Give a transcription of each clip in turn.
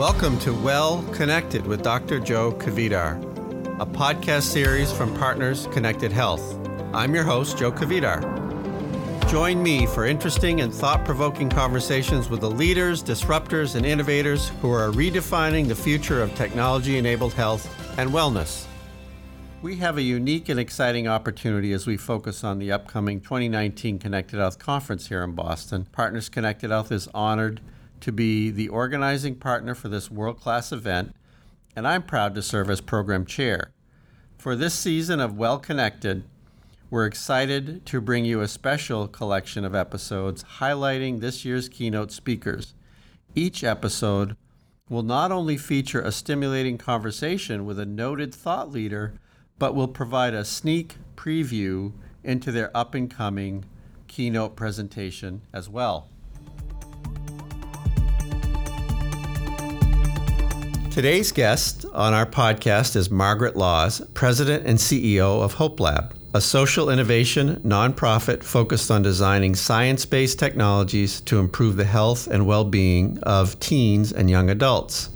Welcome to Well Connected with Dr. Joe Kvedar, a podcast series from Partners Connected Health. I'm your host, Joe Kvedar. Join me for interesting and thought provoking conversations with the leaders, disruptors, and innovators who are redefining the future of technology enabled health and wellness. We have a unique and exciting opportunity as we focus on the upcoming 2019 Connected Health Conference here in Boston. Partners Connected Health is honored to be the organizing partner for this world class event, and I'm proud to serve as program chair. For this season of Well Connected, we're excited to bring you a special collection of episodes highlighting this year's keynote speakers. Each episode will not only feature a stimulating conversation with a noted thought leader, but will provide a sneak preview into their up and coming keynote presentation as well. Today's guest on our podcast is Margaret Laws, President and CEO of Hope Lab, a social innovation nonprofit focused on designing science based technologies to improve the health and well being of teens and young adults.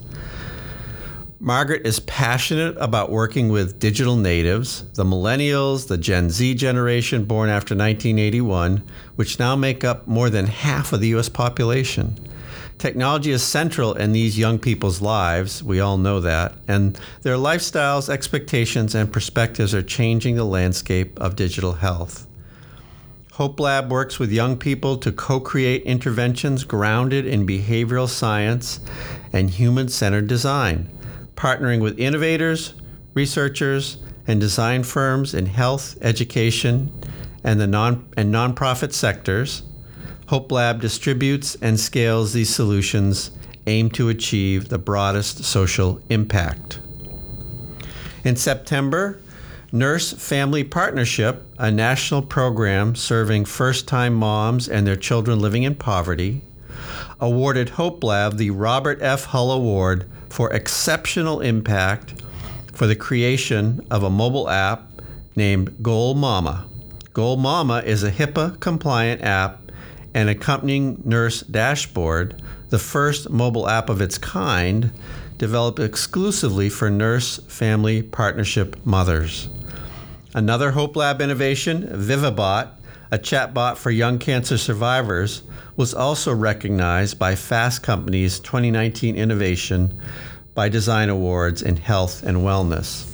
Margaret is passionate about working with digital natives, the millennials, the Gen Z generation born after 1981, which now make up more than half of the U.S. population. Technology is central in these young people's lives. We all know that. And their lifestyles, expectations, and perspectives are changing the landscape of digital health. Hope Lab works with young people to co create interventions grounded in behavioral science and human centered design, partnering with innovators, researchers, and design firms in health, education, and the non and nonprofit sectors Hope Lab distributes and scales these solutions aimed to achieve the broadest social impact. In September, Nurse Family Partnership, a national program serving first time moms and their children living in poverty, awarded Hope Lab the Robert F. Hull Award for Exceptional Impact for the creation of a mobile app named Goal Mama. Goal Mama is a HIPAA compliant app and accompanying nurse dashboard, the first mobile app of its kind developed exclusively for nurse family partnership mothers. Another Hope Lab innovation, Vivibot, a chatbot for young cancer survivors, was also recognized by Fast Company's 2019 Innovation by Design Awards in Health and Wellness.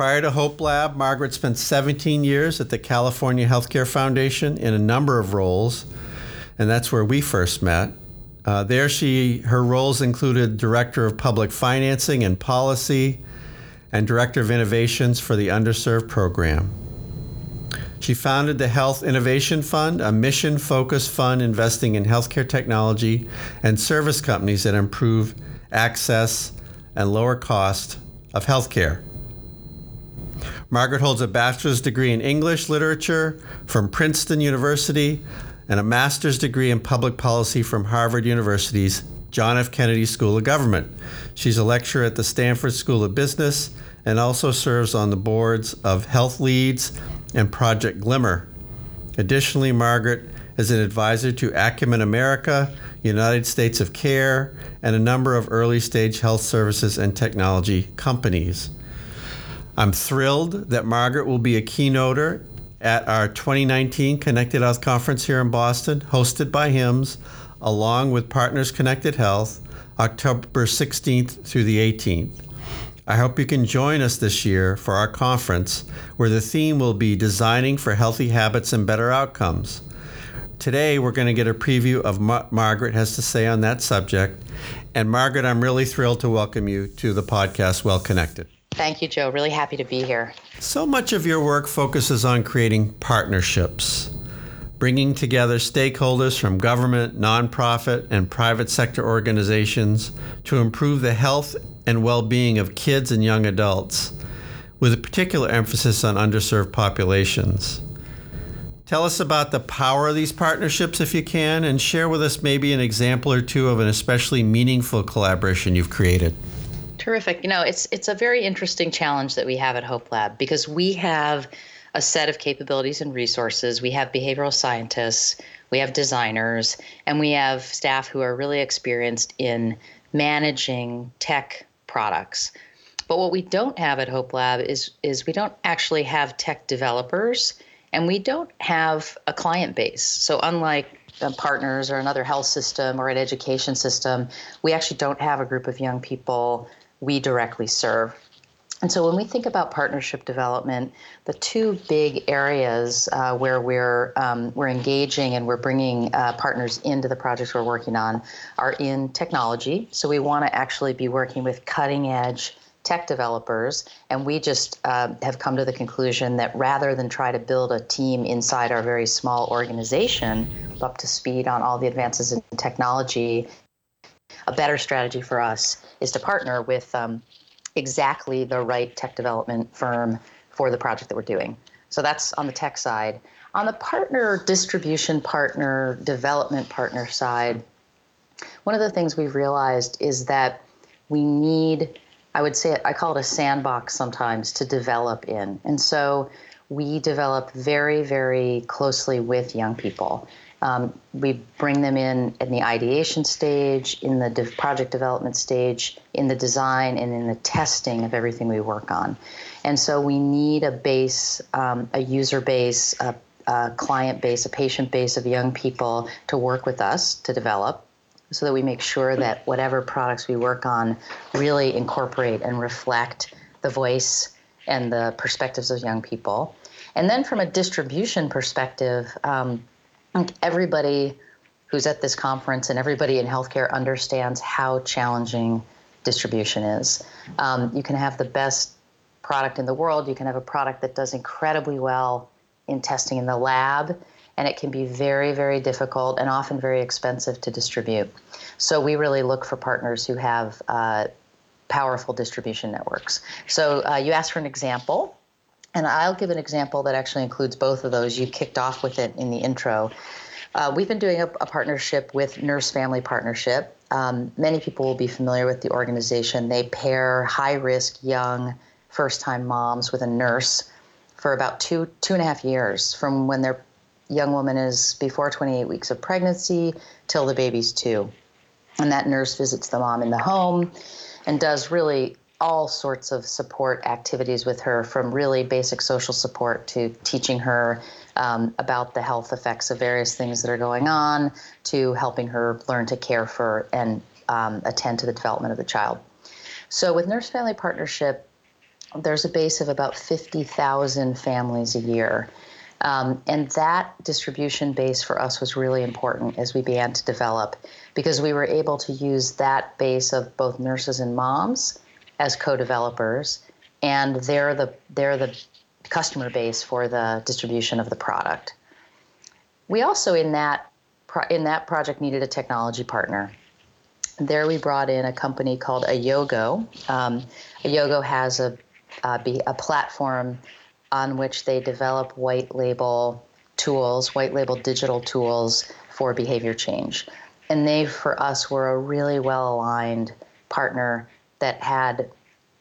Prior to Hope Lab, Margaret spent 17 years at the California Healthcare Foundation in a number of roles, and that's where we first met. Uh, there, she her roles included director of public financing and policy, and director of innovations for the underserved program. She founded the Health Innovation Fund, a mission focused fund investing in healthcare technology and service companies that improve access and lower cost of healthcare. Margaret holds a bachelor's degree in English literature from Princeton University and a master's degree in public policy from Harvard University's John F. Kennedy School of Government. She's a lecturer at the Stanford School of Business and also serves on the boards of Health Leads and Project Glimmer. Additionally, Margaret is an advisor to Acumen America, United States of Care, and a number of early stage health services and technology companies. I'm thrilled that Margaret will be a keynoter at our 2019 Connected Health Conference here in Boston, hosted by HIMSS, along with Partners Connected Health, October 16th through the 18th. I hope you can join us this year for our conference, where the theme will be Designing for Healthy Habits and Better Outcomes. Today, we're going to get a preview of what Margaret has to say on that subject. And Margaret, I'm really thrilled to welcome you to the podcast Well Connected. Thank you, Joe. Really happy to be here. So much of your work focuses on creating partnerships, bringing together stakeholders from government, nonprofit, and private sector organizations to improve the health and well being of kids and young adults, with a particular emphasis on underserved populations. Tell us about the power of these partnerships if you can, and share with us maybe an example or two of an especially meaningful collaboration you've created. Terrific. You know, it's it's a very interesting challenge that we have at Hope Lab because we have a set of capabilities and resources. We have behavioral scientists, we have designers, and we have staff who are really experienced in managing tech products. But what we don't have at Hope Lab is is we don't actually have tech developers and we don't have a client base. So unlike partners or another health system or an education system, we actually don't have a group of young people we directly serve. And so when we think about partnership development, the two big areas uh, where we're um, we're engaging and we're bringing uh, partners into the projects we're working on are in technology. So we want to actually be working with cutting edge tech developers, and we just uh, have come to the conclusion that rather than try to build a team inside our very small organization up to speed on all the advances in technology, a better strategy for us is to partner with um, exactly the right tech development firm for the project that we're doing. So that's on the tech side. On the partner distribution partner development partner side, one of the things we've realized is that we need I would say I call it a sandbox sometimes to develop in. And so we develop very, very closely with young people. Um, we bring them in in the ideation stage, in the de- project development stage, in the design, and in the testing of everything we work on. And so we need a base, um, a user base, a, a client base, a patient base of young people to work with us to develop so that we make sure that whatever products we work on really incorporate and reflect the voice and the perspectives of young people. And then from a distribution perspective, um, everybody who's at this conference and everybody in healthcare understands how challenging distribution is. Um, you can have the best product in the world, you can have a product that does incredibly well in testing in the lab and it can be very, very difficult and often very expensive to distribute. So we really look for partners who have uh, powerful distribution networks. So uh, you asked for an example, and I'll give an example that actually includes both of those. You kicked off with it in the intro. Uh, we've been doing a, a, partnership with Nurse Family Partnership. Um, many people will be familiar with the organization. They pair high risk young first time moms with a nurse for about two two and a half years from when they're young woman is before 28 weeks of pregnancy till the baby's two. And that nurse visits the mom in the home and does really all sorts of support activities with her, from really basic social support to teaching her um, about the health effects of various things that are going on, to helping her learn to care for and um, attend to the development of the child. So, with Nurse Family Partnership, there's a base of about 50,000 families a year. Um, and that distribution base for us was really important as we began to develop because we were able to use that base of both nurses and moms as co-developers, and they're the they're the customer base for the distribution of the product. We also in that in that project needed a technology partner. There we brought in a company called Ayogo. Um, Ayogo has a a, a platform on which they develop white label tools, white label digital tools for behavior change. And they, for us, were a really well aligned partner that had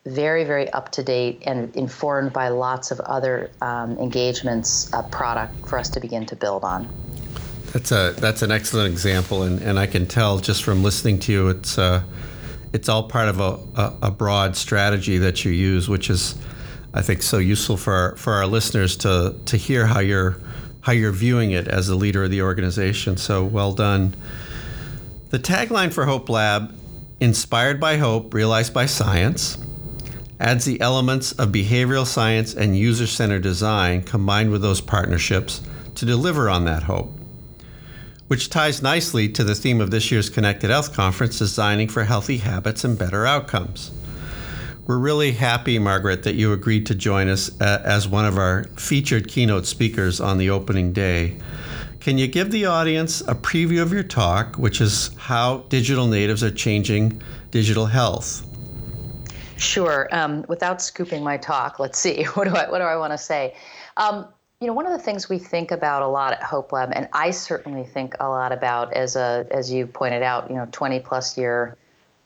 very, very up to date and informed by lots of other um, engagements a product for us to begin to build on. That's a that's an excellent example, and, and I can tell just from listening to you, it's uh, it's all part of a, a, a broad strategy that you use, which is I think so useful for our, for our listeners to to hear how you're how you're viewing it as the leader of the organization. So well done. The tagline for Hope Lab, inspired by hope, realized by science, adds the elements of behavioral science and user-centered design combined with those partnerships to deliver on that hope. Which ties nicely to the theme of this year's Connected Health Conference, designing for healthy habits and better outcomes. We're really happy, Margaret, that you agreed to join us uh, as one of our featured keynote speakers on the opening day. Can you give the audience a preview of your talk, which is how digital natives are changing digital health? Sure. Um, without scooping my talk, let's see. What do I what do I want to say? Um, you know, one of the things we think about a lot at Hope Lab, and I certainly think a lot about as a as you pointed out, you know, 20 plus year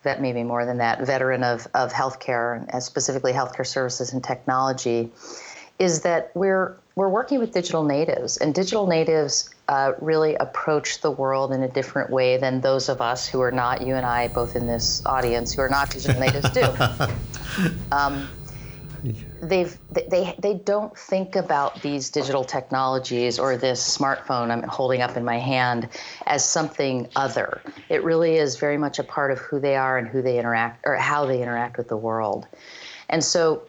vet maybe more than that veteran of, of healthcare and specifically healthcare services and technology is that we're we're working with digital natives, and digital natives uh, really approach the world in a different way than those of us who are not you and I both in this audience who are not digital natives do. Um, they've they they don't think about these digital technologies or this smartphone I'm holding up in my hand as something other. It really is very much a part of who they are and who they interact or how they interact with the world. And so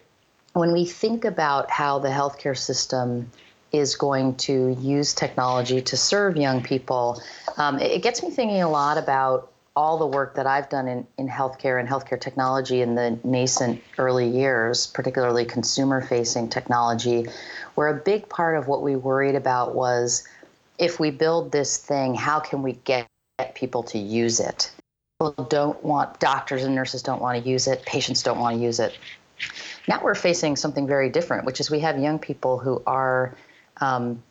when we think about how the healthcare system is going to use technology to serve young people, um, it, it gets me thinking a lot about all the work that I've done in, in healthcare and healthcare technology in the nascent early years, particularly consumer facing technology, where a big part of what we worried about was if we build this thing, how can we get people to use it? People don't want, doctors and nurses don't want to use it, patients don't want to use it. Now we're facing something very different, which is we have young people who are um,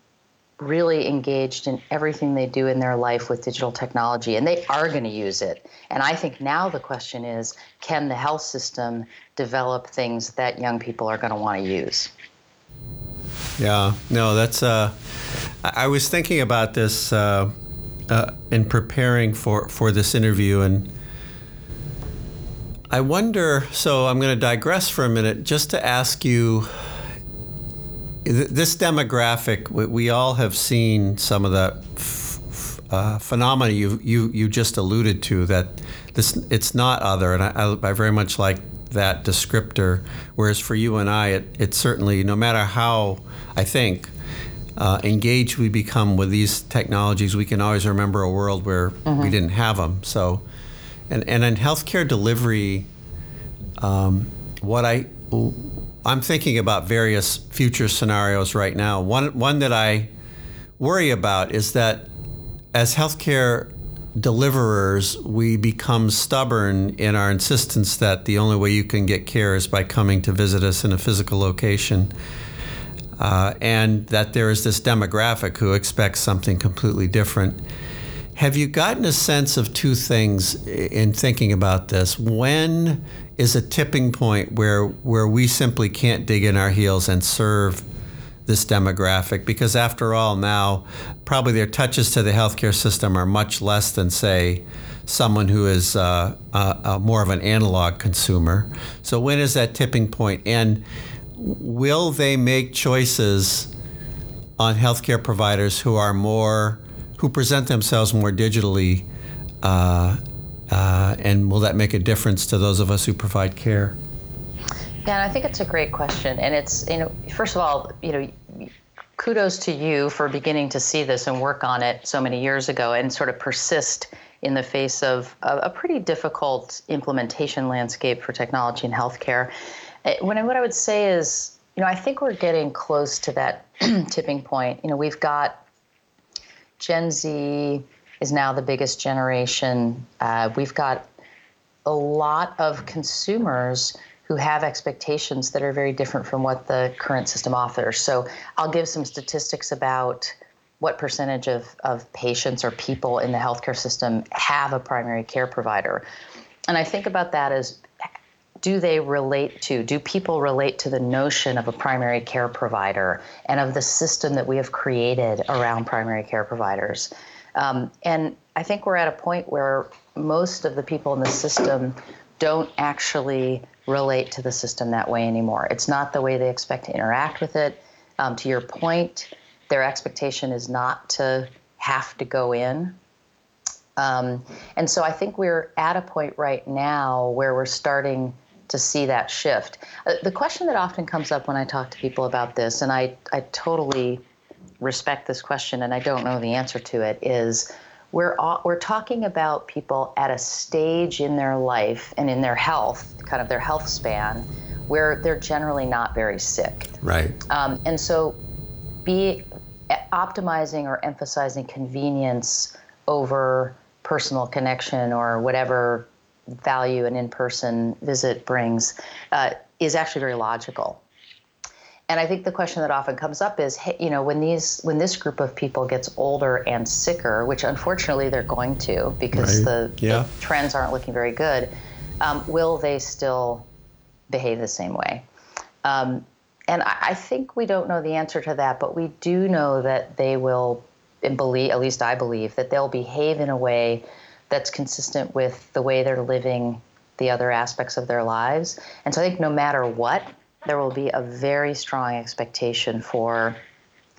really engaged in everything they do in their life with digital technology, and they are going to use it. And I think now the question is can the health system develop things that young people are going to want to use? Yeah, no, that's. Uh, I was thinking about this uh, uh, in preparing for, for this interview, and I wonder. So I'm going to digress for a minute just to ask you this demographic, we all have seen some of the f- uh, phenomena you, you you just alluded to. That this it's not other, and I, I, very much like that descriptor. Whereas for you and I, it, it certainly, no matter how I think uh, engaged we become with these technologies, we can always remember a world where mm-hmm. we didn't have them. So, and and in healthcare delivery, um, what I I'm thinking about various future scenarios right now. One one that I worry about is that as healthcare deliverers, we become stubborn in our insistence that the only way you can get care is by coming to visit us in a physical location. Uh, and that there is this demographic who expects something completely different. Have you gotten a sense of two things in thinking about this? When is a tipping point where where we simply can't dig in our heels and serve this demographic? Because after all now probably their touches to the healthcare system are much less than say someone who is uh, uh, uh, more of an analog consumer. So when is that tipping point? And will they make choices on healthcare providers who are more who present themselves more digitally uh, uh, and will that make a difference to those of us who provide care? Yeah, and I think it's a great question. And it's, you know, first of all, you know, kudos to you for beginning to see this and work on it so many years ago and sort of persist in the face of a, pretty difficult implementation landscape for technology in healthcare. Eh, when what I would say is, you know, I think we're getting close to that tipping point. You know, we've got Gen Z, is now the biggest generation. Uh, we've got a lot of consumers who have expectations that are very different from what the current system offers. So I'll give some statistics about what percentage of, of patients or people in the healthcare system have a primary care provider. And I think about that as do they relate to, do people relate to the notion of a primary care provider and of the system that we have created around primary care providers? Um, and I think we're at a point where most of the people in the system don't actually relate to the system that way anymore. It's not the way they expect to interact with it. Um, to your point, their expectation is not to have to go in. Um, and so I think we're at a point right now where we're starting to see that shift. Uh, the question that often comes up when I talk to people about this, and I, I totally respect this question and I don't know the answer to it is we're we're talking about people at a stage in their life and in their health, kind of their health span, where they're generally not very sick. Right. Um, and so, be optimizing or emphasizing convenience over personal connection or whatever value an in-person visit brings uh, is actually very logical. And I think the question that often comes up is, hey, you know, when these when this group of people gets older and sicker, which unfortunately they're going to because right. the, yeah. the, trends aren't looking very good, um, will they still behave the same way? Um, and I, I think we don't know the answer to that, but we do know that they will believe, at least I believe, that they'll behave in a way that's consistent with the way they're living the other aspects of their lives. And so I think no matter what, there will be a very strong expectation for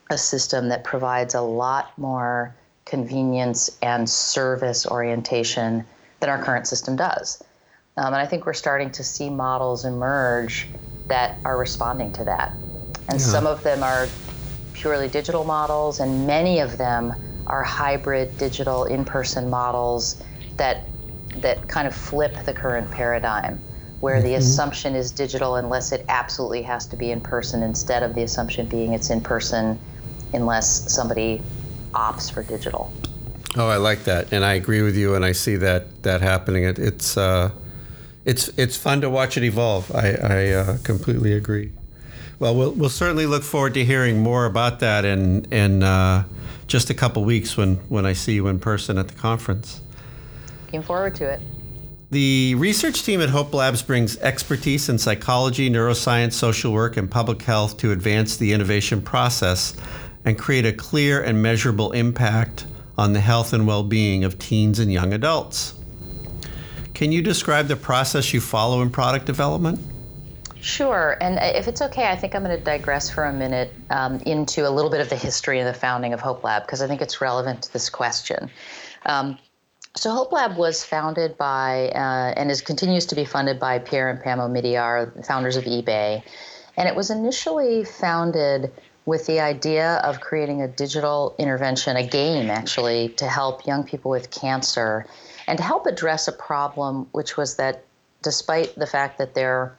a system that provides a lot more convenience and service orientation than our current system does. Um, and I think we're starting to see models emerge that are responding to that. And yeah. some of them are purely digital models, and many of them are hybrid digital in person models that, that kind of flip the current paradigm where the mm-hmm. assumption is digital unless it absolutely has to be in person instead of the assumption being it's in person unless somebody opts for digital. Oh, I like that, and I agree with you, and I see that that happening. It, it's uh, it's it's fun to watch it evolve. I, I uh, completely agree. Well, well, we'll certainly look forward to hearing more about that in in uh, just a couple weeks when when I see you in person at the conference. Looking forward to it. The research team at Hope Labs brings expertise in psychology, neuroscience, social work, and public health to advance the innovation process and create a clear and measurable impact on the health and well being of teens and young adults. Can you describe the process you follow in product development? Sure. And if it's okay, I think I'm going to digress for a minute um, into a little bit of the history and the founding of Hope Lab because I think it's relevant to this question. Um, so Hope Lab was founded by uh, and is continues to be funded by Pierre and Pam Omidyar, founders of eBay, and it was initially founded with the idea of creating a digital intervention, a game actually, to help young people with cancer and to help address a problem, which was that despite the fact that they're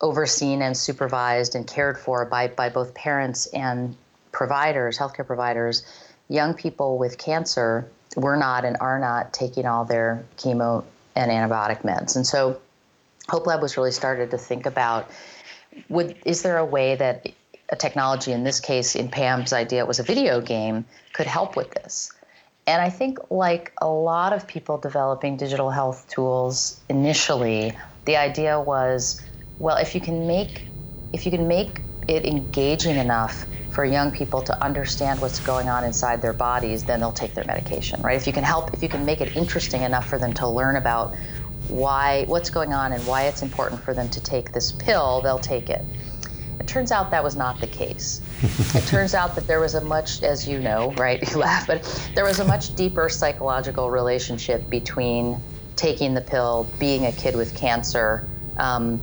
overseen and supervised and cared for by, by both parents and providers, healthcare providers, young people with cancer were not and are not taking all their chemo and antibiotic meds. And so Hope Lab was really started to think about would is there a way that a technology, in this case, in Pam's idea, was a video game, could help with this. And I think, like a lot of people developing digital health tools initially, the idea was, well, if you can make if you can make it engaging enough for young people to understand what's going on inside their bodies, then they'll take their medication, right? If you can help, if you can make it interesting enough for them to learn about why what's going on and why it's important for them to take this pill, they'll take it. It turns out that was not the case. it turns out that there was a much, as you know, right? You laugh, but there was a much deeper psychological relationship between taking the pill, being a kid with cancer, um,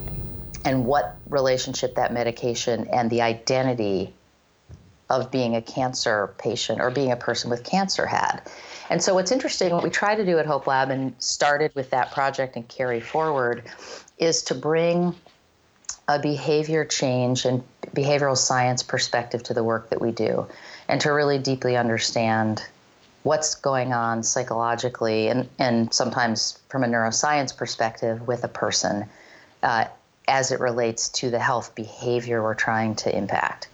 and what relationship that medication and the identity of being a cancer patient or being a person with cancer had. And so, what's interesting, what we try to do at Hope Lab and started with that project and carry forward is to bring a behavior change and behavioral science perspective to the work that we do and to really deeply understand what's going on psychologically and, and sometimes from a neuroscience perspective with a person uh, as it relates to the health behavior we're trying to impact.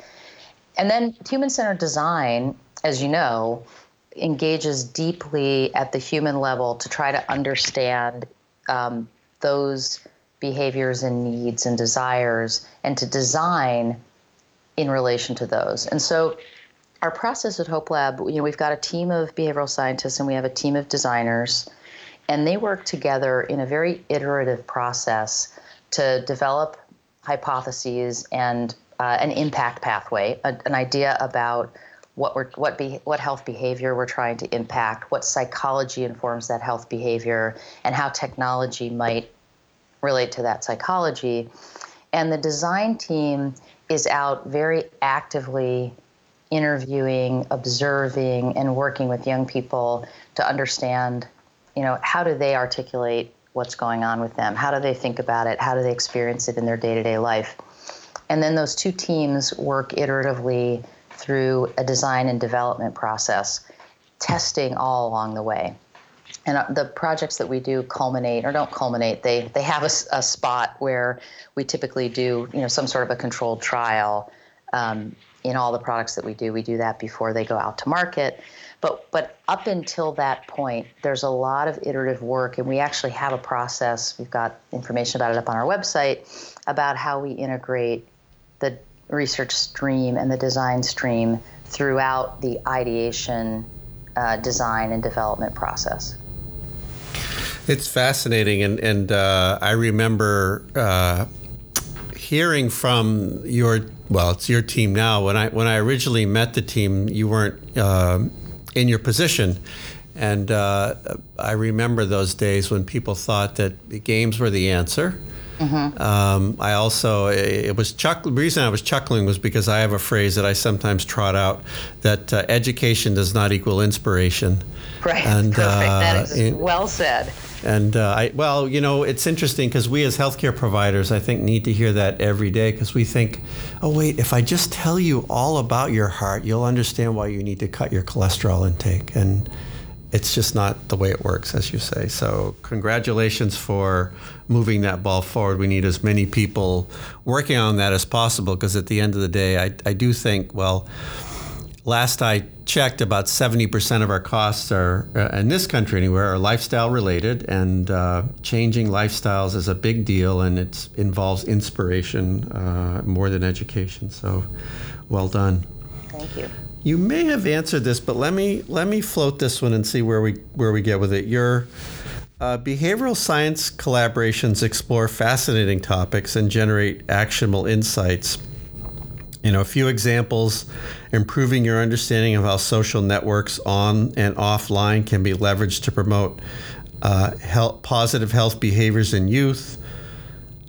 And then human centered design, as you know, engages deeply at the human level to try to understand um, those behaviors and needs and desires and to design in relation to those. And so our process at Hope Lab, you know, we've got a team of behavioral scientists and we have a team of designers, and they work together in a very iterative process to develop hypotheses and uh, an impact pathway, a, an idea about what we're what be what health behavior we're trying to impact, what psychology informs that health behavior, and how technology might relate to that psychology. And the design team is out very actively interviewing, observing, and working with young people to understand, you know, how do they articulate what's going on with them? How do they think about it? How do they experience it in their day to day life? And then those two teams work iteratively through a design and development process, testing all along the way and uh, the projects that we do culminate or don't culminate they they have a, a spot where we typically do you know some sort of a controlled trial um, in all the products that we do we do that before they go out to market but but up until that point there's a lot of iterative work and we actually have a process we've got information about it up on our website about how we integrate the research stream and the design stream throughout the ideation, uh, design, and development process. It's fascinating, and and uh, I remember uh, hearing from your well, it's your team now. When I when I originally met the team, you weren't uh, in your position, and uh, I remember those days when people thought that games were the answer. Mm-hmm. Um, I also it was chuck. The reason I was chuckling was because I have a phrase that I sometimes trot out that uh, education does not equal inspiration. Right. And, Perfect. that uh, is well said. And uh, I, well, you know, it's interesting because we as healthcare providers, I think, need to hear that every day because we think, oh, wait, if I just tell you all about your heart, you'll understand why you need to cut your cholesterol intake. And it's just not the way it works, as you say. So, congratulations for moving that ball forward. We need as many people working on that as possible because at the end of the day, I, I do think, well, last I checked, about 70% of our costs are, uh, in this country anywhere, are lifestyle related. And uh, changing lifestyles is a big deal and it involves inspiration uh, more than education. So well done. Thank you. You may have answered this, but let me let me float this one and see where we where we get with it. Your uh, behavioral science collaborations explore fascinating topics and generate actionable insights you know, a few examples improving your understanding of how social networks on and offline can be leveraged to promote uh, health, positive health behaviors in youth.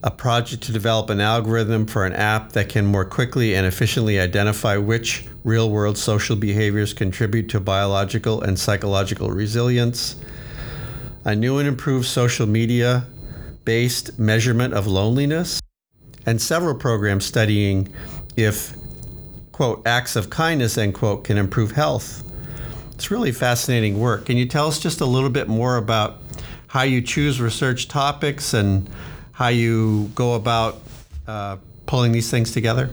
A project to develop an algorithm for an app that can more quickly and efficiently identify which real world social behaviors contribute to biological and psychological resilience. A new and improved social media based measurement of loneliness. And several programs studying if, quote, acts of kindness, end quote, can improve health. It's really fascinating work. Can you tell us just a little bit more about how you choose research topics and how you go about uh, pulling these things together?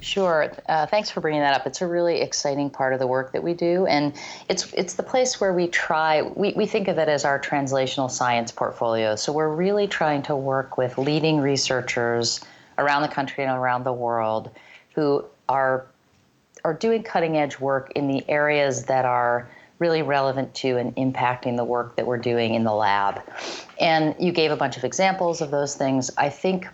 Sure. Uh, thanks for bringing that up. It's a really exciting part of the work that we do, and it's it's the place where we try. We, we think of it as our translational science portfolio. So we're really trying to work with leading researchers around the country and around the world who are are doing cutting edge work in the areas that are really relevant to and impacting the work that we're doing in the lab. And you gave a bunch of examples of those things. I think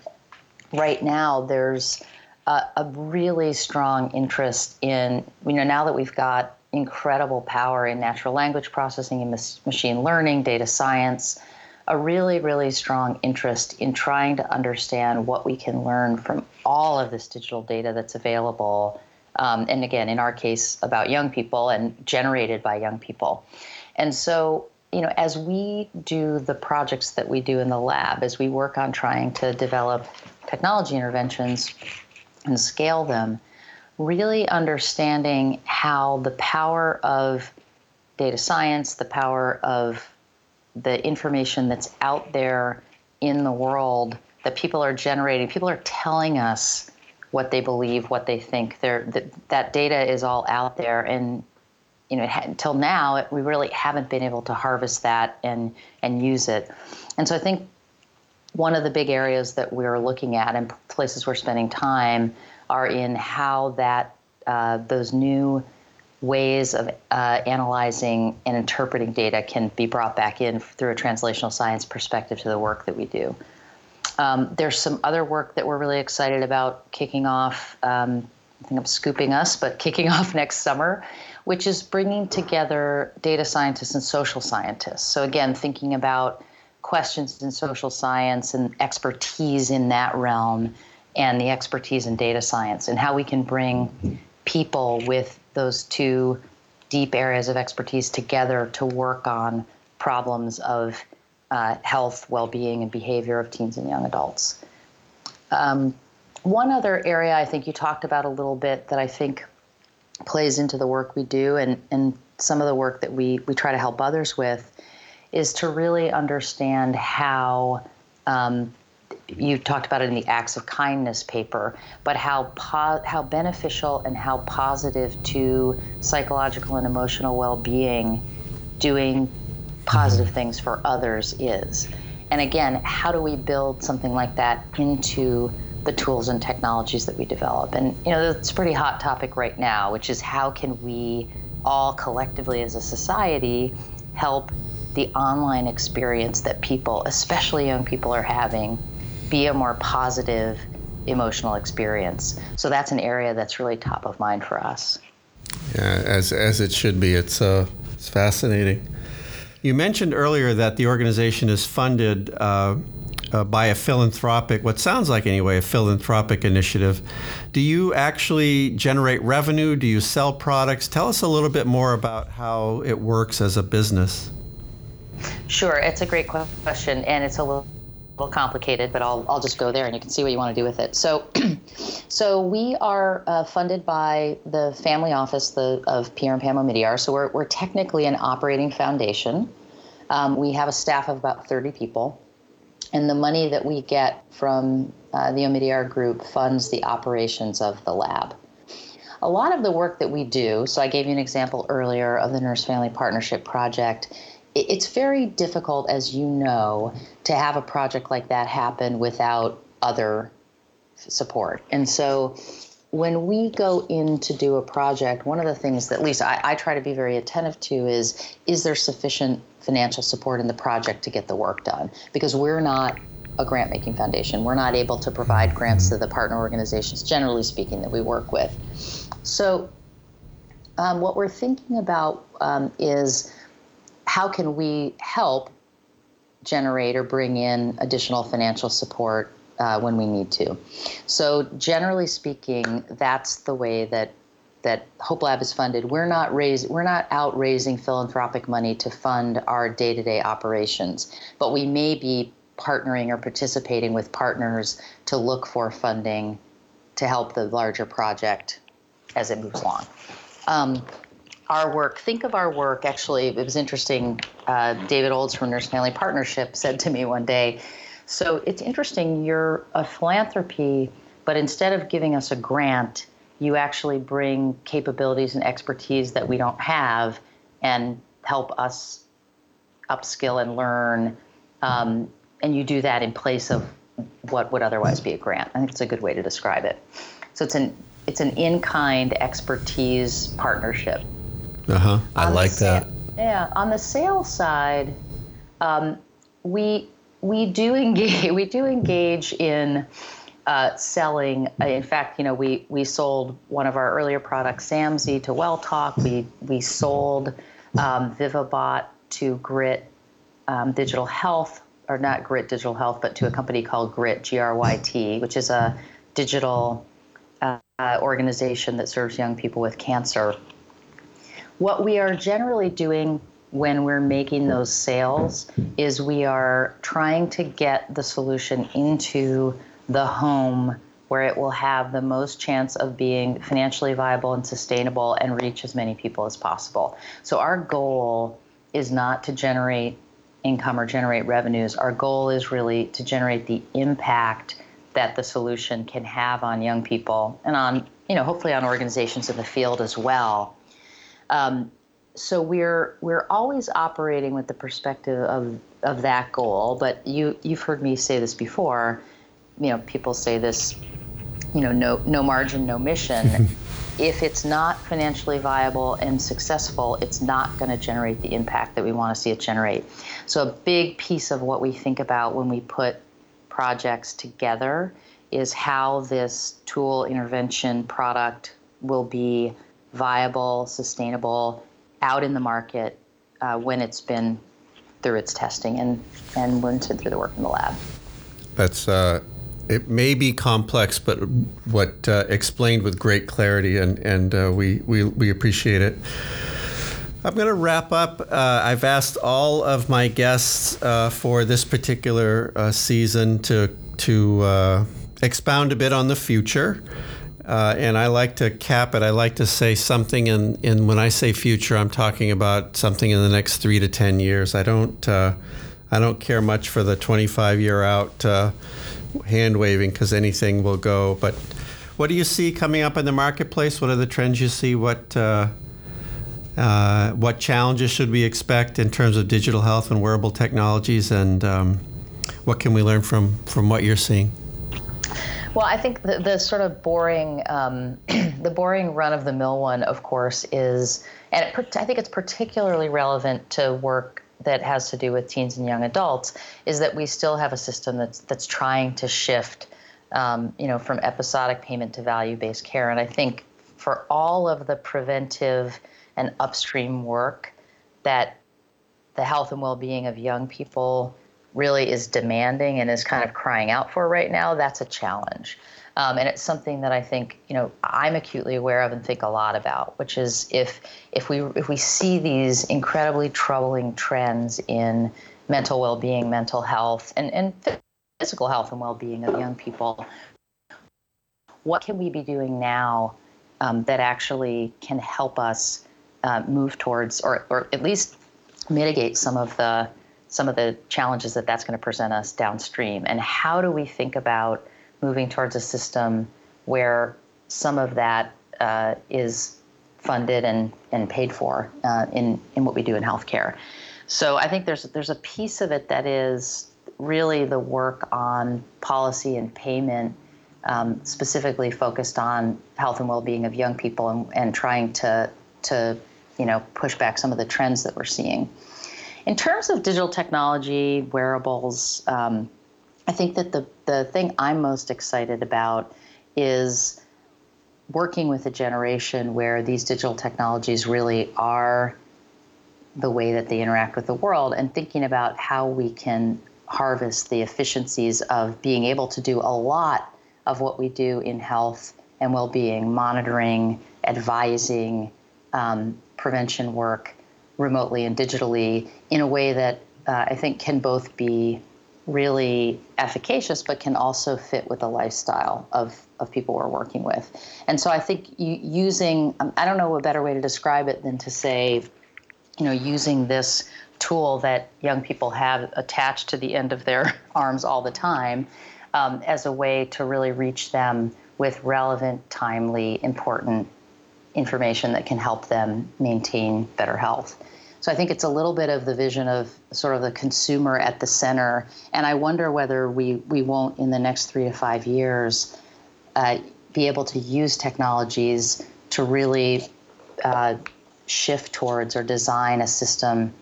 right now there's a, a really strong interest in, you know, now that we've got incredible power in natural language processing and machine learning, data science, a really, really strong interest in trying to understand what we can learn from all of this digital data that's available. Um, and again, in our case, about young people and generated by young people. And so, you know, as we do the projects that we do in the lab, as we work on trying to develop technology interventions and scale them, really understanding how the power of data science, the power of the information that's out there in the world that people are generating. People are telling us what they believe, what they think. They're, that, that data is all out there, and you know, until now, it, we really haven't been able to harvest that and and use it. And so, I think one of the big areas that we're looking at and places we're spending time are in how that uh, those new ways of uh, analyzing and interpreting data can be brought back in through a translational science perspective to the work that we do. Um, there's some other work that we're really excited about kicking off. Um, I think I'm scooping us, but kicking off next summer, which is bringing together data scientists and social scientists. So, again, thinking about questions in social science and expertise in that realm and the expertise in data science and how we can bring people with those two deep areas of expertise together to work on problems of uh, health, well being, and behavior of teens and young adults. Um, one other area I think you talked about a little bit that I think plays into the work we do and, and some of the work that we, we try to help others with is to really understand how um, you talked about it in the acts of kindness paper, but how po- how beneficial and how positive to psychological and emotional well-being doing positive mm-hmm. things for others is. And again, how do we build something like that into the tools and technologies that we develop. And you know, it's a pretty hot topic right now, which is how can we all collectively as a society help the online experience that people, especially young people, are having be a more positive emotional experience. So that's an area that's really top of mind for us. Yeah, as, as it should be. It's, uh, it's fascinating. You mentioned earlier that the organization is funded uh, uh, by a philanthropic, what sounds like anyway, a philanthropic initiative. Do you actually generate revenue? Do you sell products? Tell us a little bit more about how it works as a business. Sure, it's a great question, and it's a little little complicated, but I'll, I'll just go there and you can see what you want to do with it. So, so we are uh, funded by the family office the, of Pierre and Pam Omidyar. So we're, we're technically an operating foundation. Um, we have a staff of about 30 people. And the money that we get from uh, the Omidyar group funds the operations of the lab. A lot of the work that we do, so I gave you an example earlier of the Nurse Family Partnership Project, it's very difficult, as you know, to have a project like that happen without other support. And so when we go in to do a project, one of the things that at least I, I, try to be very attentive to is is there sufficient financial support in the project to get the work done? Because we're not a grant making foundation. We're not able to provide grants to the partner organizations, generally speaking, that we work with. So, um, what we're thinking about um, is how can we help generate or bring in additional financial support uh, when we need to. So generally speaking, that's the way that that Hope Lab is funded. We're not raise, we're not out raising philanthropic money to fund our day-to-day operations, but we may be partnering or participating with partners to look for funding to help the larger project as it moves along. Um, our work, think of our work. Actually, it was interesting. Uh, David Olds from Nurse Family Partnership said to me one day, So it's interesting, you're a philanthropy, but instead of giving us a grant, you actually bring capabilities and expertise that we don't have and help us upskill and learn. Um, and you do that in place of what would otherwise be a grant. I think it's a good way to describe it. So it's an it's an in-kind expertise partnership. Uh huh. I like that. yeah. On the sales side, um, we we do engage we do engage in uh, selling. In fact, you know, we we sold one of our earlier products, Zamzee, to Welltok. We we sold um, Vivibot to Grit um, Digital Health, or not Grit Digital Health, but to a company called Grit G R Y T, which is a digital uh, organization that serves young people with cancer. What we are generally doing when we're making those sales is we are trying to get the solution into the home where it will have the most chance of being financially viable and sustainable and reach as many people as possible. So our goal is not to generate income or generate revenues. Our goal is really to generate the impact that the solution can have on young people and on, you know, hopefully on organizations in the field as well um, so we're we're always operating with the perspective of of that goal. But you you've heard me say this before. You know, people say this. You know, no no margin, no mission. if it's not financially viable and successful, it's not going to generate the impact that we want to see it generate. So, a big piece of what we think about when we put projects together is how this tool intervention product will be viable, sustainable, out in the market uh, when it's been through its testing and, and when through the work in the lab. That's uh, it may be complex, but what uh, explained with great clarity, and and uh, we, we we appreciate it. I'm going to wrap up. Uh, I've asked all of my guests uh, for this particular uh, season to to uh, expound a bit on the future. Uh, and I like to cap it. I like to say something in, in when I say future, I'm talking about something in the next three to ten years. I don't uh, I don't care much for the 25 year out uh, hand waving because anything will go. But what do you see coming up in the marketplace? What are the trends you see? What uh, uh, what challenges should we expect in terms of digital health and wearable technologies, and um, what can we learn from from what you're seeing? Well, I think the, the sort of boring, um, the boring run of the mill one, of course, is, and it, I think it's particularly relevant to work that has to do with teens and young adults, is that we still have a system that's that's trying to shift, um, you know, from episodic payment to value-based care. And I think for all of the preventive and upstream work that the health and well-being of young people really is demanding and is kind of crying out for right now, that's a challenge. Um, and it's something that I think you know I'm acutely aware of and think a lot about, which is if if we if we see these incredibly troubling trends in mental well-being, mental health, and and physical health and well-being of young people, what can we be doing now um, that actually can help us uh, move towards, or or at least mitigate some of the some of the challenges that that's going to present us downstream and how do we think about moving towards a system where some of that uh, is funded and, and paid for uh, in, in what we do in healthcare. So I think there's there's a piece of it that is really the work on policy and payment, um, specifically focused on health and well-being of young people and, and trying to to you know push back some of the trends that we're seeing. In terms of digital technology, wearables, um, I think that the, the thing I'm most excited about is working with a generation where these digital technologies really are the way that they interact with the world and thinking about how we can harvest the efficiencies of being able to do a lot of what we do in health and well-being monitoring advising um, prevention work remotely and digitally in a way that uh, I think can both be really efficacious, but can also fit with the lifestyle of, of people we're working with. And so I think using, um, I don't know a better way to describe it than to say, you know, using this tool that young people have attached to the end of their arms all the time um, as a way to really reach them with relevant, timely, important information that can help them maintain better health. So I think it's a little bit of the vision of sort of the consumer at the center. And I wonder whether we, we won't, in the next three to five years, uh, be able to use technologies to really uh, shift towards or design a system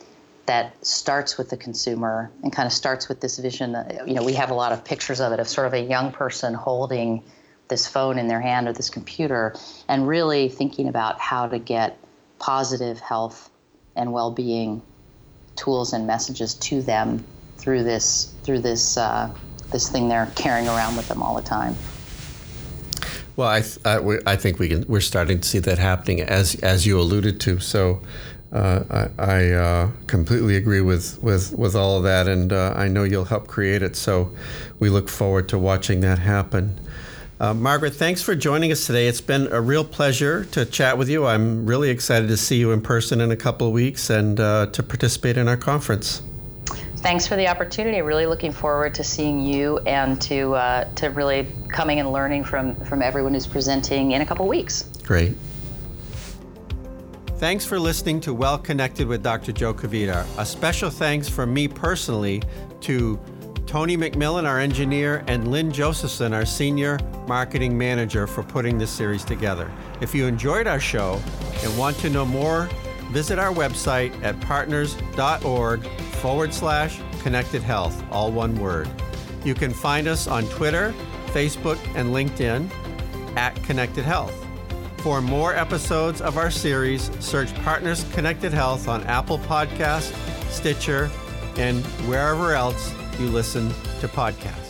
that starts with the consumer and kind of starts with this vision. You know, we have a lot of pictures of it of sort of a young person holding this phone in their hand or this computer and really thinking about how to get positive health and well-being tools and messages to them through this through this uh, this thing they're carrying around with them all the time. Well, I, th- I, I, think we can. We're starting to see that happening, as as you alluded to. So, uh, I, I uh, completely agree with, with with all of that, and uh, I know you'll help create it. So, we look forward to watching that happen. Uh, Margaret, thanks for joining us today. It's been a real pleasure to chat with you. I'm really excited to see you in person in a couple of weeks and uh, to participate in our conference. Thanks for the opportunity. Really looking forward to seeing you and to uh, to really coming and learning from from everyone who's presenting in a couple of weeks. Great. Thanks for listening to Well Connected with Dr. Joe Kvedar. A special thanks from me personally to Tony McMillan, our engineer, and Lynn Josephson, our senior marketing manager, for putting this series together. If you enjoyed our show and want to know more, visit our website at partners.org forward slash connected health, all one word. You can find us on Twitter, Facebook, and LinkedIn at Connected Health. For more episodes of our series, search Partners Connected Health on Apple Podcast, Stitcher, and wherever else you listen to podcasts.